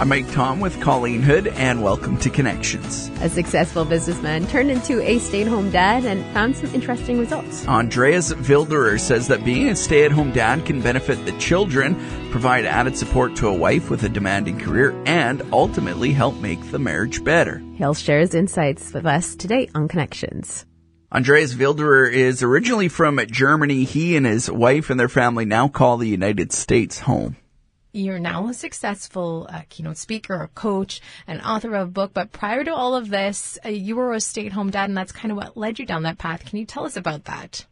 I'm Mike Tom with Colleen Hood, and welcome to Connections. A successful businessman turned into a stay at home dad and found some interesting results. Andreas Wilderer says that being a stay at home dad can benefit the children, provide added support to a wife with a demanding career, and ultimately help make the marriage better. He'll share his insights with us today on Connections. Andreas Wilderer is originally from Germany. He and his wife and their family now call the United States home you're now a successful uh, keynote speaker, a coach, an author of a book. But prior to all of this, uh, you were a stay at home dad, and that's kind of what led you down that path. Can you tell us about that?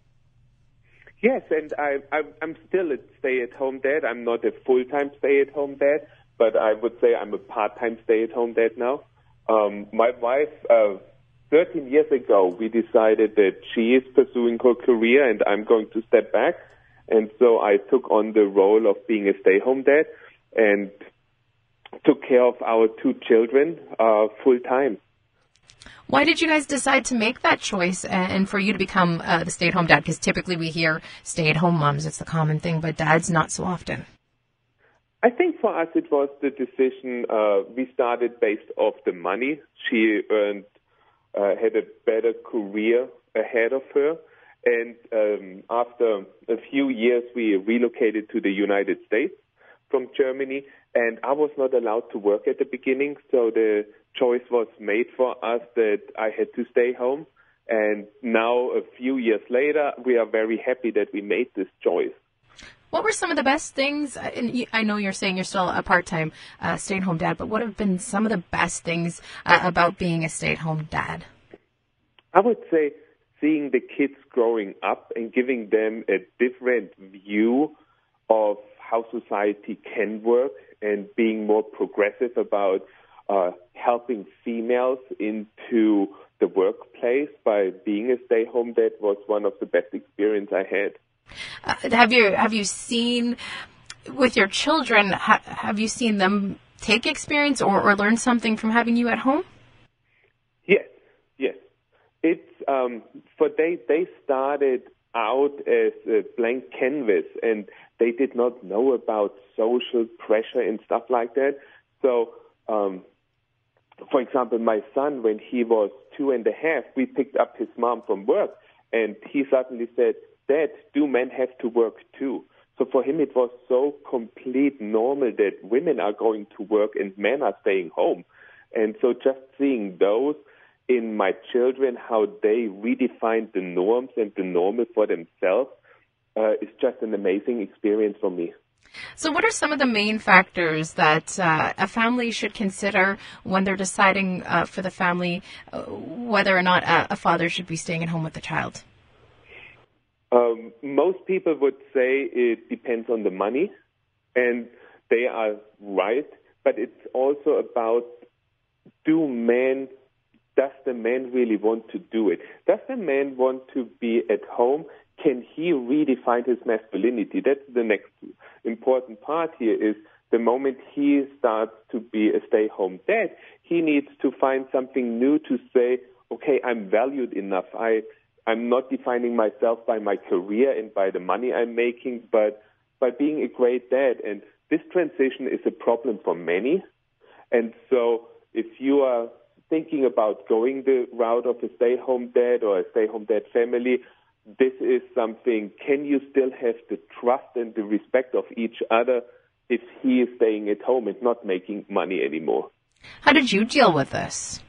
Yes, and I, I, I'm still a stay at home dad. I'm not a full time stay at home dad, but I would say I'm a part time stay at home dad now. Um, my wife, uh, 13 years ago, we decided that she is pursuing her career and I'm going to step back and so I took on the role of being a stay-home dad and took care of our two children uh, full time. Why did you guys decide to make that choice and for you to become uh, the stay-at-home dad? Because typically we hear stay-at-home moms; it's the common thing, but dads not so often. I think for us it was the decision. Uh, we started based off the money. She earned, uh, had a better career ahead of her, and um, after a few years, we relocated to the United States from Germany. And I was not allowed to work at the beginning, so the choice was made for us that I had to stay home. And now, a few years later, we are very happy that we made this choice. What were some of the best things? And I know you're saying you're still a part-time uh, stay-at-home dad, but what have been some of the best things uh, about being a stay-at-home dad? I would say seeing the kids growing up and giving them a different view of how society can work and being more progressive about uh, helping females into the workplace by being a stay-home dad was one of the best experience I had. Uh, have you have you seen with your children? Ha, have you seen them take experience or, or learn something from having you at home? Yes, yes. It's um, for they they started out as a blank canvas and they did not know about social pressure and stuff like that. So, um, for example, my son, when he was two and a half, we picked up his mom from work and he suddenly said, Dad, do men have to work too? So for him, it was so complete normal that women are going to work and men are staying home. And so just seeing those in my children how they redefine the norms and the normal for themselves uh, is just an amazing experience for me. So, what are some of the main factors that uh, a family should consider when they're deciding uh, for the family uh, whether or not a, a, father should be staying at home with the child? Um, most people would say it depends on the money, and they are right, but it's also about do men does the man really want to do it? Does the man want to be at home? Can he redefine his masculinity? That's the next important part here is the moment he starts to be a stay-home dad, he needs to find something new to say, okay, I'm valued enough. I, I'm not defining myself by my career and by the money I'm making, but by being a great dad. And this transition is a problem for many. And so if you are thinking about going the route of a stay-home dad or a stay-home dad family, this is something, can you still have the trust and the respect of each other if he is staying at home and not making money anymore? How did you deal with this?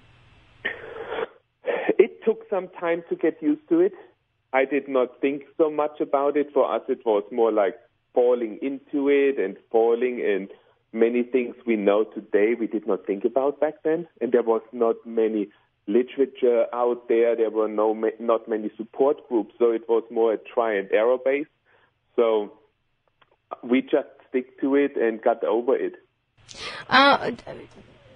It took some time to get used to it. I did not think so much about it. For us, it was more like falling into it and falling and many things we know today we did not think about back then, and there was not many literature out there. There were no not many support groups, so it was more a try and error base. So we just stick to it and got over it. Uh,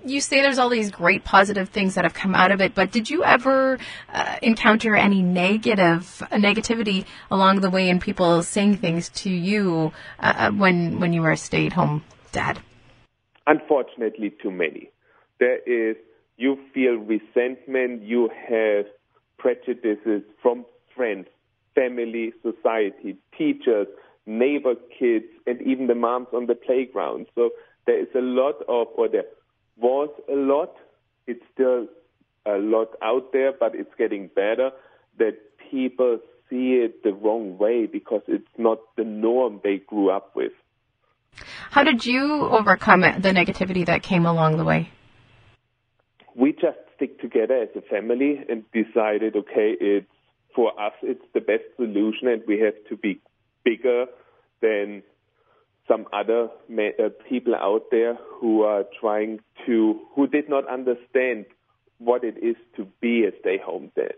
you say there's all these great positive things that have come out of it, but did you ever uh, encounter any negative uh, negativity along the way in people saying things to you uh, uh when when you were a stay-at-home Dad? Unfortunately, too many. There is, you feel resentment, you have prejudices from friends, family, society, teachers, neighbor kids, and even the moms on the playground. So there is a lot of, or there was a lot, it's still a lot out there, but it's getting better that people see it the wrong way because it's not the norm they grew up with. How did you overcome the negativity that came along the way? We just stick together as a family and decided, okay, it's for us, it's the best solution, and we have to be bigger than some other uh, people out there who are trying to, who did not understand what it is to be a stay-home dad.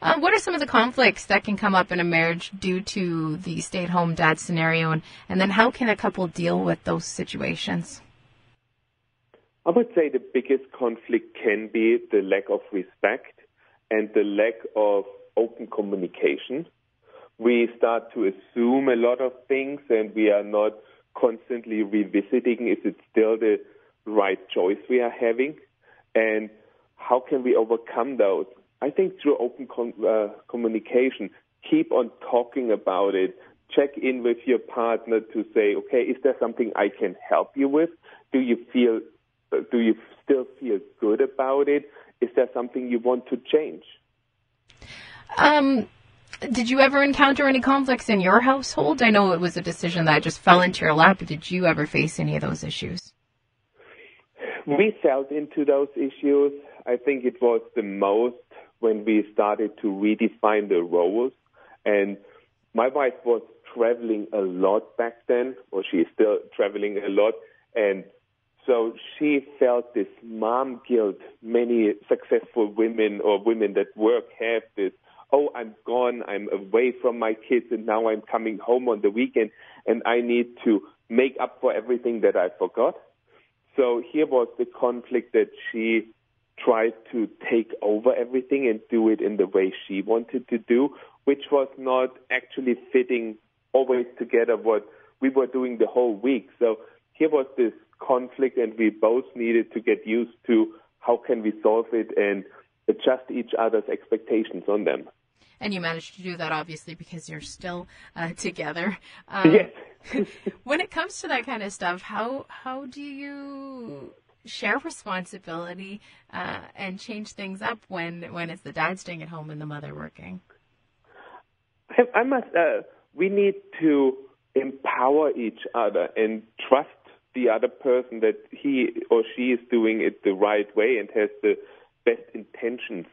Uh, what are some of the conflicts that can come up in a marriage due to the stay at home dad scenario? And, and then how can a couple deal with those situations? I would say the biggest conflict can be the lack of respect and the lack of open communication. We start to assume a lot of things and we are not constantly revisiting is it still the right choice we are having and how can we overcome those? I think through open com- uh, communication, keep on talking about it. Check in with your partner to say, okay, is there something I can help you with? Do you feel, uh, do you still feel good about it? Is there something you want to change? Um, did you ever encounter any conflicts in your household? I know it was a decision that just fell into your lap, but did you ever face any of those issues? We felt into those issues. I think it was the most when we started to redefine the roles. And my wife was traveling a lot back then, or she's still traveling a lot. And so she felt this mom guilt. Many successful women or women that work have this. Oh, I'm gone. I'm away from my kids and now I'm coming home on the weekend and I need to make up for everything that I forgot. So here was the conflict that she tried to take over everything and do it in the way she wanted to do, which was not actually fitting always together what we were doing the whole week. So here was this conflict and we both needed to get used to how can we solve it and adjust each other's expectations on them. And you managed to do that obviously because you're still uh, together. Um, yes. when it comes to that kind of stuff, how how do you share responsibility uh, and change things up when when it's the dad staying at home and the mother working? I, must. Uh, we need to empower each other and trust the other person that he or she is doing it the right way and has the best intentions.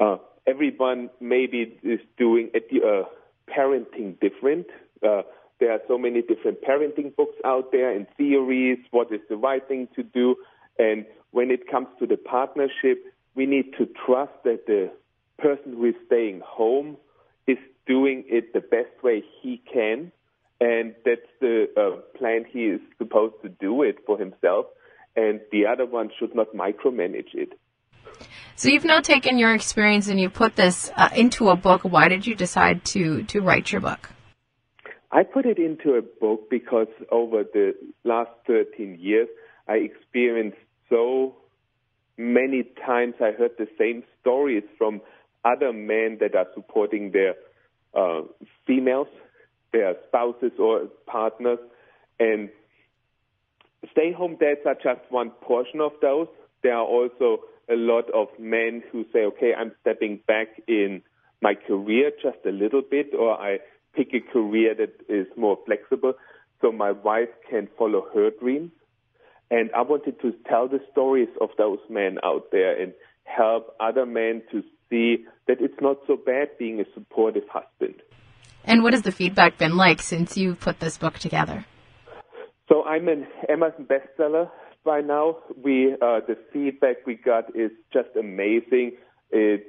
Uh, everyone maybe is doing uh, parenting different. Uh, there are so many different parenting books out there and theories, what is the right thing to do. And when it comes to the partnership, we need to trust that the person who is staying home is doing it the best way he can. And that's the uh, plan he is supposed to do it for himself. And the other one should not micromanage it. So you've now taken your experience and you put this uh, into a book. Why did you decide to to write your book? I put it into a book because over the last 13 years, I experienced so many times I heard the same stories from other men that are supporting their uh, females, their spouses or partners, and stay-home dads are just one portion of those. There are also a lot of men who say, "Okay, I'm stepping back in my career just a little bit, or I pick a career that is more flexible, so my wife can follow her dreams." And I wanted to tell the stories of those men out there and help other men to see that it's not so bad being a supportive husband. And what has the feedback been like since you put this book together? So I'm an Amazon bestseller by now. We uh, the feedback we got is just amazing. It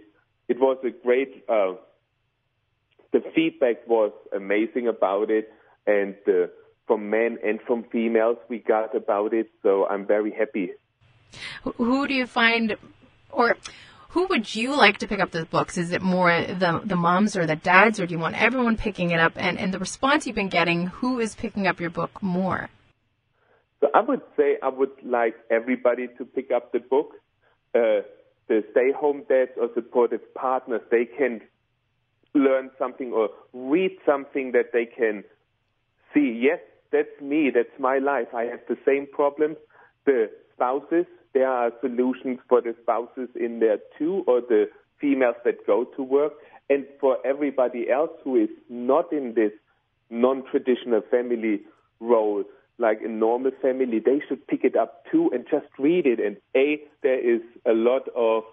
it was a great. Uh, the feedback was amazing about it, and the from men and from females we got about it. So I'm very happy. Who do you find, or who would you like to pick up the books? Is it more the the moms or the dads, or do you want everyone picking it up? And and the response you've been getting, who is picking up your book more? So I would say I would like everybody to pick up the book. Uh, the stay-home dads or supportive partners, they can learn something or read something that they can see. Yes, that's me. That's my life. I have the same problems. The spouses, there are solutions for the spouses in there too, or the females that go to work. And for everybody else who is not in this non-traditional family role, like a normal family, they should pick it up too and just read it. And A, there is a lot of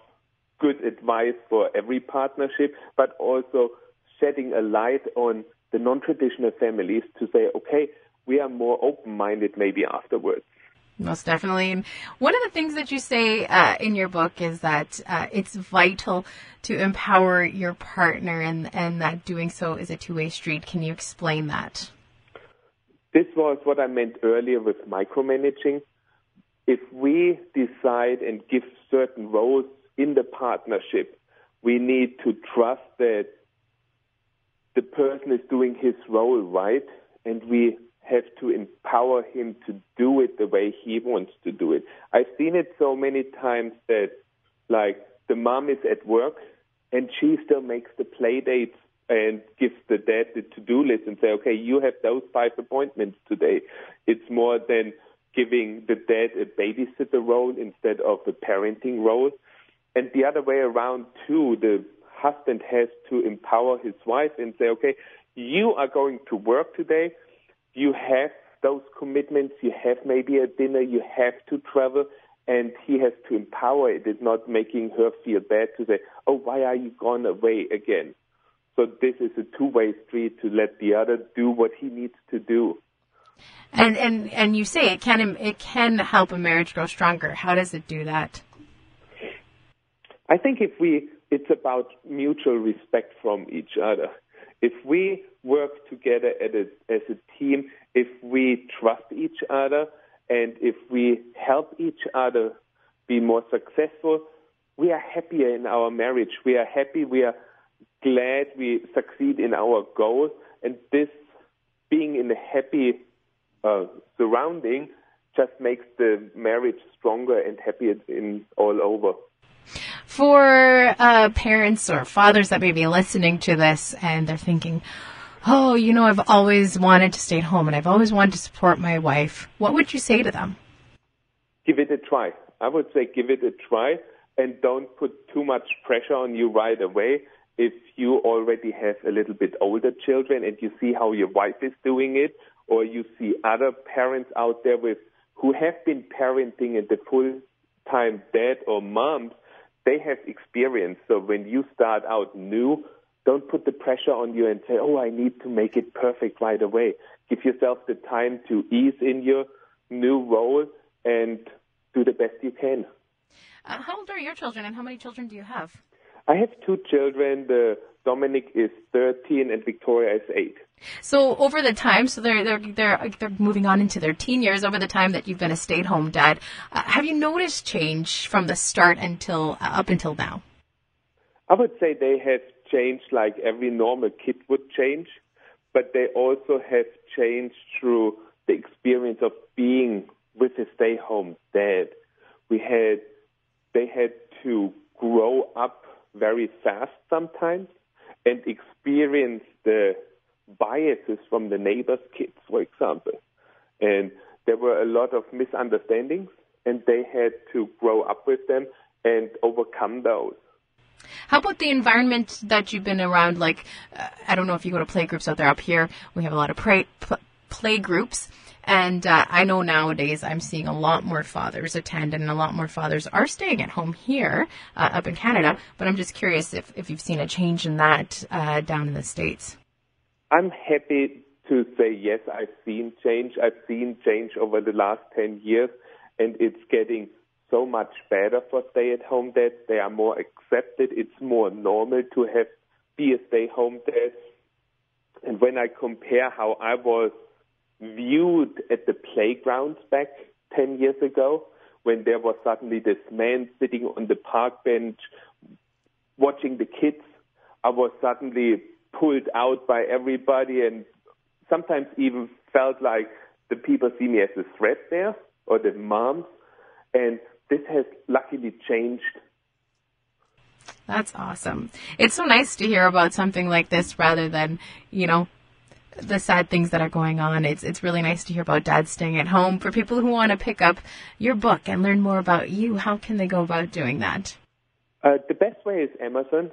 good advice for every partnership, but also shedding a light on the non-traditional families to say, okay, we are more open-minded maybe afterwards. Most definitely. And one of the things that you say uh, in your book is that uh, it's vital to empower your partner and, and that doing so is a two-way street. Can you explain that? This was what I meant earlier with micromanaging. If we decide and give certain roles in the partnership, we need to trust that the person is doing his role right and we have to empower him to do it the way he wants to do it. I've seen it so many times that like the mom is at work and she still makes the play dates and gives the dad the to-do list and say, okay, you have those five appointments today. It's more than giving the dad a babysitter role instead of a parenting role. And the other way around too, the husband has to empower his wife and say, okay, you are going to work today. You have those commitments. You have maybe a dinner. You have to travel. And he has to empower it. It's not making her feel bad to say, oh, why are you gone away again? So this is a two-way street to let the other do what he needs to do. And and and you say it can it can help a marriage grow stronger. How does it do that? I think if we it's about mutual respect from each other. If we work together a, as a team, if we trust each other, and if we help each other be more successful, we are happier in our marriage. We are happy. We are glad we succeed in our goals. And this being in a happy uh, surrounding just makes the marriage stronger and happier in all over. For uh, parents or fathers that may be listening to this and they're thinking, oh, you know, I've always wanted to stay at home and I've always wanted to support my wife, what would you say to them? Give it a try. I would say give it a try and don't put too much pressure on you right away. If you already have a little bit older children and you see how your wife is doing it, or you see other parents out there with who have been parenting and the full time dad or moms, they have experience. So when you start out new, don't put the pressure on you and say, oh, I need to make it perfect right away. Give yourself the time to ease in your new role and do the best you can. Uh, how old are your children and how many children do you have? I have two children. The Dominic is 13 and Victoria is 8. So over the time, so they're they're they're they're moving on into their teen years. Over the time that you've been a stay-at-home dad, uh, have you noticed change from the start until uh, up until now? I would say they have changed like every normal kid would change, but they also have changed through the experience of being with a stay-home dad. We had they had to grow up very fast sometimes and experience the biases from the neighbors' kids, for example. And there were a lot of misunderstandings, and they had to grow up with them and overcome those. How about the environment that you've been around? Like, uh, I don't know if you go to play groups out there. Up here, we have a lot of play, play groups. And uh, I know nowadays I'm seeing a lot more fathers attend, and a lot more fathers are staying at home here uh, up in Canada. But I'm just curious if, if you've seen a change in that uh, down in the States. I'm happy to say yes, I've seen change. I've seen change over the last 10 years, and it's getting so much better for stay-at-home dads. They are more accepted. It's more normal to have be a stay-home dad. And when I compare how I was viewed at the playgrounds back 10 years ago when there was suddenly this man sitting on the park bench watching the kids. I was suddenly pulled out by everybody and sometimes even felt like the people see me as a threat there or the moms. And this has luckily changed. That's awesome. It's so nice to hear about something like this rather than, you know, the sad things that are going on. It's it's really nice to hear about dads staying at home. For people who want to pick up your book and learn more about you, how can they go about doing that? Uh, the best way is Amazon.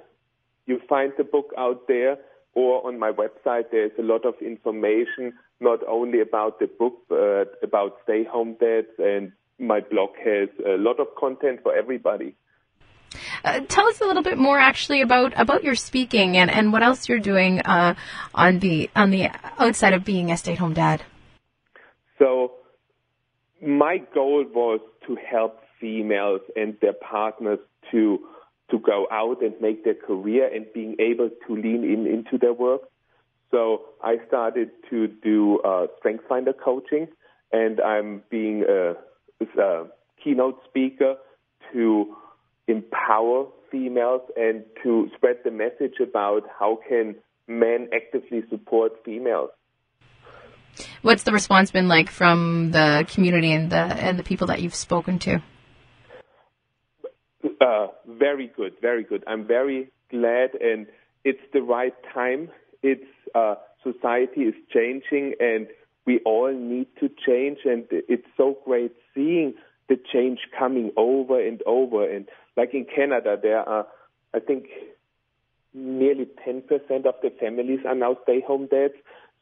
You find the book out there, or on my website. There's a lot of information, not only about the book, but about stay home dads, and my blog has a lot of content for everybody. Uh, tell us a little bit more, actually, about about your speaking and, and what else you're doing uh, on the on the outside of being a stay-at-home dad. So, my goal was to help females and their partners to to go out and make their career and being able to lean in into their work. So I started to do uh, Strength Finder coaching, and I'm being a, a keynote speaker to empower females and to spread the message about how can men actively support females. What's the response been like from the community and the and the people that you've spoken to? Uh, very good, very good. I'm very glad, and it's the right time. It's uh, society is changing, and we all need to change. And it's so great seeing the change coming over and over. And like in Canada, there are, I think, nearly 10% of the families are now stay-home dads.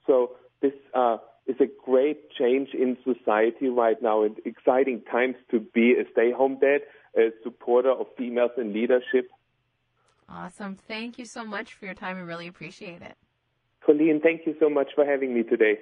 So this uh, is a great change in society right now, and exciting times to be a stay-home dad, a supporter of females in leadership. Awesome. Thank you so much for your time. I really appreciate it. Colleen, thank you so much for having me today.